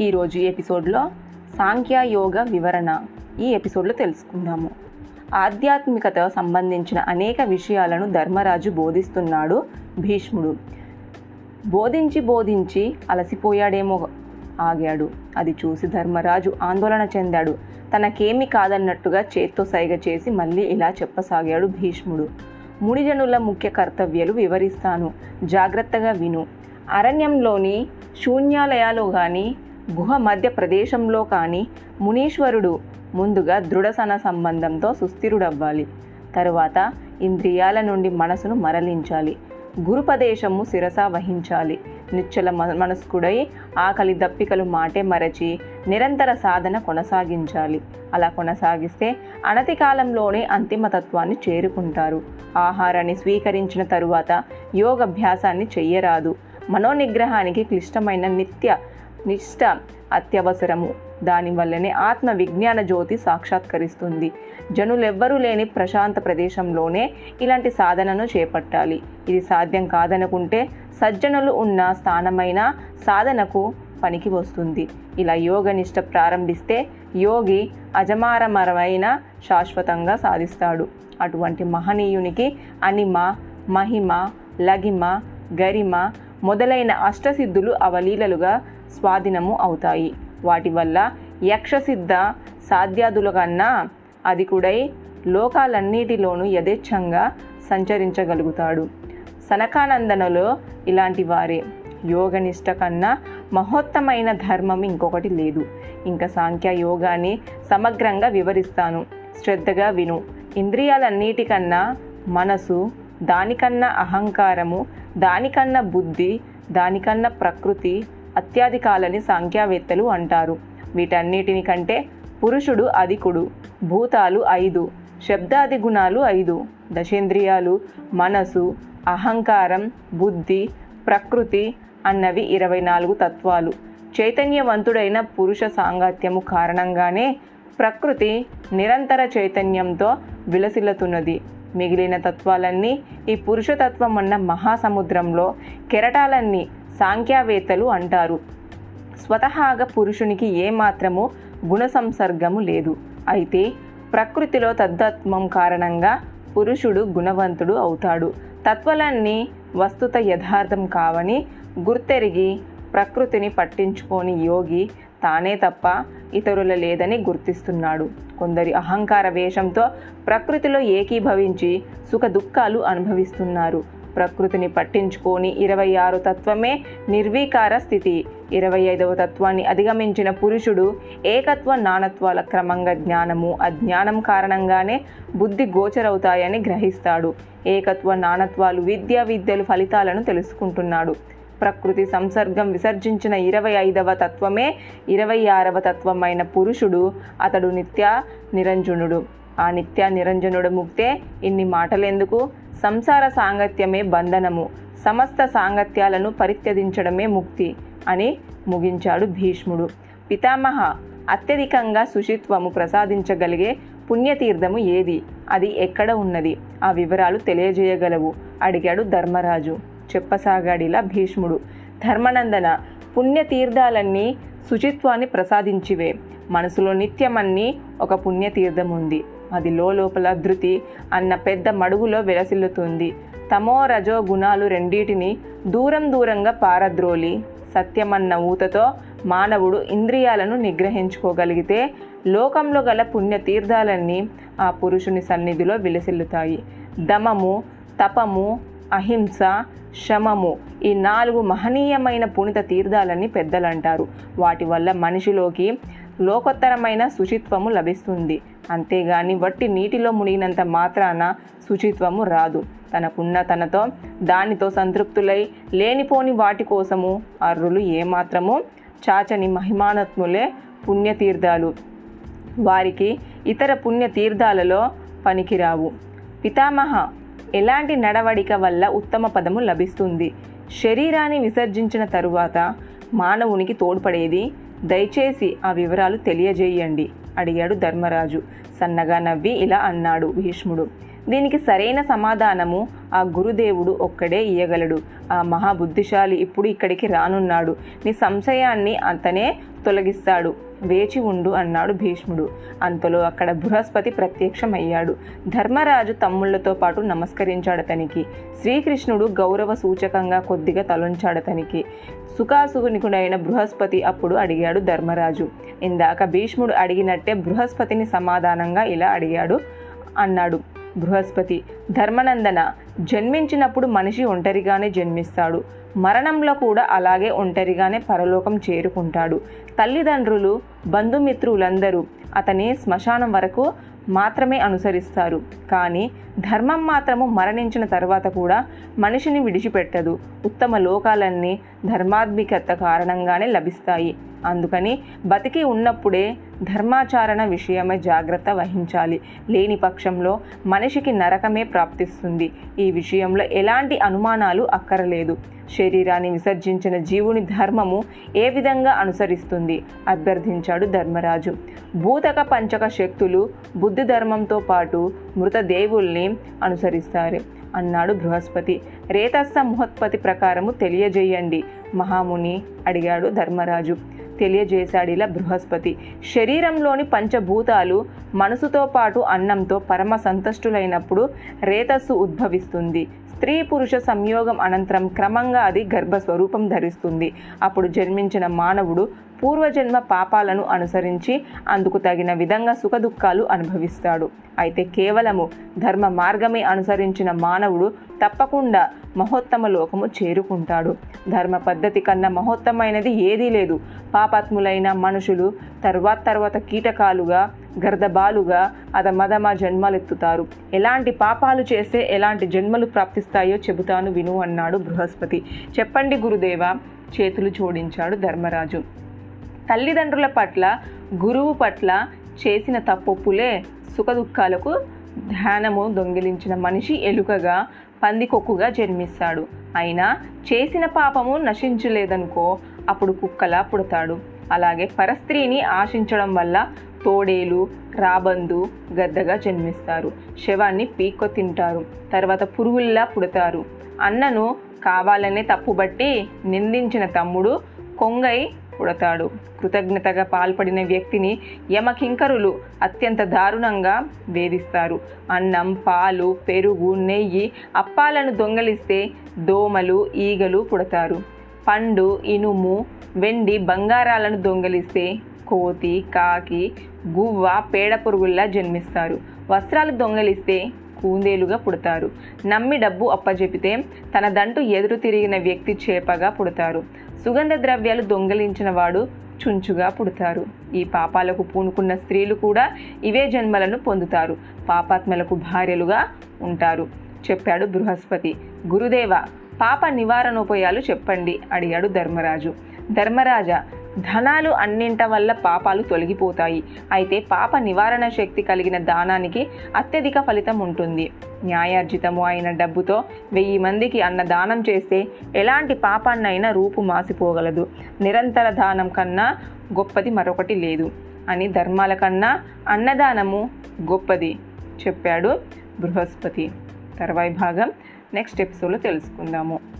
ఈరోజు ఎపిసోడ్లో సాంఖ్యయోగ వివరణ ఈ ఎపిసోడ్లో తెలుసుకుందాము. ఆధ్యాత్మికత సంబంధించిన అనేక విషయాలను ధర్మరాజు బోధిస్తున్నాడు భీష్ముడు. బోధించి బోధించి అలసిపోయాడేమో ఆగాడు. అది చూసి ధర్మరాజు ఆందోళన చెందాడు. తనకేమి కాదన్నట్టుగా చేత్తో సైగ చేసి మళ్ళీ ఇలా చెప్పసాగాడు భీష్ముడు. ముడిజనుల ముఖ్య కర్తవ్యాలు వివరిస్తాను. జాగ్రత్తగా విను. అరణ్యంలోని శూన్యాలయాలో కానీ గుహ మధ్య ప్రదేశంలో కానీ మునీశ్వరుడు ముందుగా దృఢసన సంబంధంతో సుస్థిరుడవ్వాలి. తరువాత ఇంద్రియాల నుండి మనసును మరలించాలి. గురుపదేశము శిరస వహించాలి. నిశ్చల మ- మనస్కుడై ఆకలి దప్పికలు మాటే మరచి నిరంతర సాధన కొనసాగించాలి. అలా కొనసాగిస్తే అనతి కాలంలోనే అంతిమతత్వాన్ని చేరుకుంటారు. ఆహారాన్ని స్వీకరించిన తరువాత యోగభ్యాసాన్ని చెయ్యరాదు. మనోనిగ్రహానికి క్లిష్టమైన నిత్య నిష్ట అత్యవసరము. దానివల్లనే ఆత్మ విజ్ఞాన జ్యోతి సాక్షాత్కరిస్తుంది. జనులెవ్వరూ లేని ప్రశాంత ప్రదేశంలోనే ఇలాంటి సాధనను చేపట్టాలి. ఇది సాధ్యం కాదనుకుంటే సజ్జనులు ఉన్న స్థానమైన సాధనకు పనికి వస్తుంది. ఇలా యోగ నిష్ట ప్రారంభిస్తే యోగి అజమారమరమైన శాశ్వతంగా సాధిస్తాడు. అటువంటి మహనీయునికి అనిమ మహిమ లగిమ గరిమ మొదలైన అష్టసిద్ధులు అవలీలలుగా స్వాధీనము అవుతాయి. వాటి వల్ల యక్షసిద్ధ సాధ్యాదుల కన్నా అధికుడై లోకాలన్నిటిలోనూ యథేచ్ఛంగా సంచరించగలుగుతాడు. సనకానందనలో ఇలాంటి వారే. యోగనిష్ట కన్నా మహోత్తమైన ధర్మం ఇంకొకటి లేదు. ఇంకా సాంఖ్య యోగాన్ని సమగ్రంగా వివరిస్తాను. శ్రద్ధగా విను. ఇంద్రియాలన్నిటికన్నా మనసు దానికన్నా అహంకారము దానికన్నా బుద్ధి దానికన్నా ప్రకృతి అత్యాధికాలని సంఖ్యావేత్తలు అంటారు. వీటన్నిటిని కంటే పురుషుడు అధికుడు భూతాలు ఐదు శబ్దాది గుణాలు ఐదు. దశేంద్రియాలు మనసు అహంకారం బుద్ధి ప్రకృతి అన్నవి ఇరవై నాలుగు తత్వాలు. చైతన్యవంతుడైన పురుష సాంగత్యము కారణంగానే ప్రకృతి నిరంతర చైతన్యంతో విలసిల్లుతున్నది. మిగిలిన తత్వాలన్నీ ఈ పురుషతత్వం అన్న మహాసముద్రంలో కెరటాలన్నీ సాంఖ్యవేత్తలు అంటారు. స్వతహాగా పురుషునికి ఏమాత్రము గుణ సంసర్గము లేదు. అయితే ప్రకృతిలో తద్దత్వం కారణంగా పురుషుడు గుణవంతుడు అవుతాడు. తత్వలన్నీ వస్తుత యథార్థం కావని గుర్తెరిగి ప్రకృతిని పట్టించుకోని యోగి తానే తప్ప ఇతరుల లేదని గుర్తిస్తున్నాడు. కొందరి అహంకార వేషంతో ప్రకృతిలో ఏకీభవించి సుఖ దుఃఖాలు అనుభవిస్తున్నారు. ప్రకృతిని పట్టించుకొని ఇరవై ఆరు తత్వమే నిర్వీకార స్థితి. ఇరవై ఐదవ తత్వాన్ని అధిగమించిన పురుషుడు ఏకత్వ నానత్వాల క్రమంగా జ్ఞానము అజ్ఞానం కారణంగానే బుద్ధి గోచరవుతాయని గ్రహిస్తాడు. ఏకత్వ నానత్వాలు విద్యా విద్యలు ఫలితాలను తెలుసుకుంటున్నాడు. ప్రకృతి సంసర్గం విసర్జించిన ఇరవై ఐదవ తత్వమే ఇరవై ఆరవ తత్వమైన పురుషుడు అతడు నిత్య నిరంజనుడు. ఆ నిత్య నిరంజనుడు ముక్తే ఇన్ని మాటలెందుకు? సంసార సాంగత్యమే బంధనము సమస్త సాంగత్యాలను పరిత్యజించడమే ముక్తి అని ముగించాడు భీష్ముడు. పితామహ అత్యధికంగా శుచిత్వము ప్రసాదించగలిగే పుణ్యతీర్థము ఏది? అది ఎక్కడ ఉన్నది? ఆ వివరాలు తెలియజేయగలవు అడిగాడు ధర్మరాజు. చెప్పసాగాడిలా భీష్ముడు. ధర్మనందన పుణ్యతీర్థాలన్నీ శుచిత్వాన్ని ప్రసాదించివే. మనసులో నిత్యమన్నీ ఒక పుణ్యతీర్థం ఉంది అది లోపల ధృతి అన్న పెద్ద మడుగులో విలసిల్లుతుంది. తమో రజో గుణాలు రెండింటిని దూరం దూరంగా పారద్రోలి సత్యమన్న ఊతతో మానవుడు ఇంద్రియాలను నిగ్రహించుకోగలిగితే లోకంలో గల పుణ్యతీర్థాలన్నీ ఆ పురుషుని సన్నిధిలో విలసిల్లుతాయి. దమము తపము అహింస శమము ఈ నాలుగు మహనీయమైన పుణిత తీర్థాలని పెద్దలంటారు. వాటి వల్ల మనిషిలోకి లోకోత్తరమైన శుచిత్వము లభిస్తుంది. అంతేగాని వట్టి నీటిలో మునిగినంత మాత్రాన శుచిత్వము రాదు. తనకున్న తనతో దానితో సంతృప్తులై లేనిపోని వాటి కోసము అర్రులు ఏమాత్రము చాచని మహిమానత్ములే పుణ్యతీర్థాలు. వారికి ఇతర పుణ్యతీర్థాలలో పనికిరావు. పితామహ ఎలాంటి నడవడిక వల్ల ఉత్తమ పదము లభిస్తుంది? శరీరాన్ని విసర్జించిన తరువాత మానవునికి తోడ్పడేది? దయచేసి ఆ వివరాలు తెలియజేయండి. అడిగాడు ధర్మరాజు. సన్నగా నవ్వి ఇలా అన్నాడు భీష్ముడు. దీనికి సరైన సమాధానము ఆ గురుదేవుడు ఒక్కడే ఇయ్యగలడు. ఆ మహాబుద్ధిశాలి ఇప్పుడు ఇక్కడికి రానున్నాడు. నీ సంశయాన్ని అతనే తొలగిస్తాడు. వేచి ఉండు అన్నాడు భీష్ముడు. అంతలో అక్కడ బృహస్పతి ప్రత్యక్షమయ్యాడు. ధర్మరాజు తమ్ముళ్ళతో పాటు నమస్కరించాడతనికి. శ్రీకృష్ణుడు గౌరవ సూచకంగా కొద్దిగా తలొంచాడతనికి. సుఖాసుగునికుడైన బృహస్పతి అప్పుడు అడిగాడు ధర్మరాజు. ఇందాక భీష్ముడు అడిగినట్టే బృహస్పతిని సమాధానంగా ఇలా అడిగాడు అన్నాడు బృహస్పతి. ధర్మనందన జన్మించినప్పుడు మనిషి ఒంటరిగానే జన్మిస్తాడు. మరణంలో కూడా అలాగే ఒంటరిగానే పరలోకం చేరుకుంటాడు. తల్లిదండ్రులు బంధుమిత్రులందరూ అతని శ్మశానం వరకు మాత్రమే అనుసరిస్తారు. కానీ ధర్మం మాత్రము మరణించిన తర్వాత కూడా మనిషిని విడిచిపెట్టదు. ఉత్తమ లోకాలన్నీ ధర్మాత్మికత కారణంగానే లభిస్తాయి. అందుకని బతికి ఉన్నప్పుడే ధర్మాచారణ విషయమై జాగ్రత్త వహించాలి. లేని పక్షంలో మనిషికి నరకమే ప్రాప్తిస్తుంది. ఈ ఈ విషయంలో ఎలాంటి అనుమానాలు అక్కరలేదు. శరీరాన్ని విసర్జించిన జీవుని ధర్మము ఏ విధంగా అనుసరిస్తుంది? అభ్యర్థించాడు ధర్మరాజు. భూతక పంచక శక్తులు బుద్ధి ధర్మంతో పాటు మృతదేవుల్ని అనుసరిస్తారు అన్నాడు బృహస్పతి. రేతస్స ముహత్పతి ప్రకారము తెలియజేయండి. మహాముని అడిగాడు ధర్మరాజు. తెలియజేశాడిలా బృహస్పతి. శరీరంలోని పంచభూతాలు మనసుతో పాటు అన్నంతో పరమ సంతుష్టులైనప్పుడు రేతస్సు ఉద్భవిస్తుంది. స్త్రీ పురుష సంయోగం అనంతరం క్రమంగా అది గర్భస్వరూపం ధరిస్తుంది. అప్పుడు జన్మించిన మానవుడు పూర్వజన్మ పాపాలను అనుసరించి అందుకు తగిన విధంగా సుఖదుఖాలు అనుభవిస్తాడు. అయితే కేవలము ధర్మ మార్గమే అనుసరించిన మానవుడు తప్పకుండా మహోత్తమ లోకము చేరుకుంటాడు. ధర్మ పద్ధతి కన్నా మహోత్తమైనది ఏదీ లేదు. పాపాత్ములైన మనుషులు తర్వాత తర్వాత కీటకాలుగా గర్దబాలుగా అదమదమ జన్మలెత్తుతారు. ఎలాంటి పాపాలు చేస్తే ఎలాంటి జన్మలు ప్రాప్తిస్తాయో చెబుతాను విను అన్నాడు బృహస్పతి. చెప్పండి గురుదేవ చేతులు జోడించాడు ధర్మరాజు. తల్లిదండ్రుల పట్ల గురువు పట్ల చేసిన తప్పొప్పులే సుఖదుఖాలకు ధ్యానము దొంగిలించిన మనిషి ఎలుకగా పందికొక్కుగా జన్మిస్తాడు. అయినా చేసిన పాపము నశించలేదనుకో అప్పుడు కుక్కలా పుడతాడు. అలాగే పరస్త్రీని ఆశించడం వల్ల తోడేలు రాబందు గద్దగా జన్మిస్తారు. శవాన్ని పీక్కొ తింటారు. తర్వాత పురుగుల్లా పుడతారు. అన్నను కావాలనే తప్పుబట్టి నిందించిన తమ్ముడు కొంగై పుడతాడు. కృతజ్ఞతగా పాల్పడిన వ్యక్తిని యమకింకరులు అత్యంత దారుణంగా వేధిస్తారు. అన్నం పాలు పెరుగు నెయ్యి అప్పాలను దొంగలిస్తే దోమలు ఈగలు పుడతారు. పండు ఇనుము వెండి బంగారాలను దొంగలిస్తే కోతి కాకి గువ్వ పేడ పురుగుల్లా జన్మిస్తారు. వస్త్రాలు దొంగలిస్తే కుందేలుగా పుడతారు. నమ్మి డబ్బు అప్పజెపితే తన దంటు ఎదురు తిరిగిన వ్యక్తి చేపగా పుడతారు. సుగంధ ద్రవ్యాలు దొంగలించిన వాడు చుంచుగా పుడతారు. ఈ పాపాలకు పూనుకున్న స్త్రీలు కూడా ఇవే జన్మలను పొందుతారు. పాపాత్మలకు భార్యలుగా ఉంటారు. చెప్పాడు బృహస్పతి. గురుదేవ పాప నివారణోపాయాలు చెప్పండి అడిగాడు ధర్మరాజు. ధర్మరాజా ధనాలు అన్నింట వల్ల పాపాలు తొలగిపోతాయి. అయితే పాప నివారణ శక్తి కలిగిన దానానికి అత్యధిక ఫలితం ఉంటుంది. న్యాయార్జితము అయిన డబ్బుతో వెయ్యి మందికి అన్న దానం చేస్తే ఎలాంటి పాపాన్నైనా రూపు మాసిపోగలదు. నిరంతర దానం కన్నా గొప్పది మరొకటి లేదు. అని ధర్మాల కన్నా అన్నదానము గొప్పది చెప్పాడు బృహస్పతి. తర్వాయి భాగం నెక్స్ట్ ఎపిసోడ్లో తెలుసుకుందాము.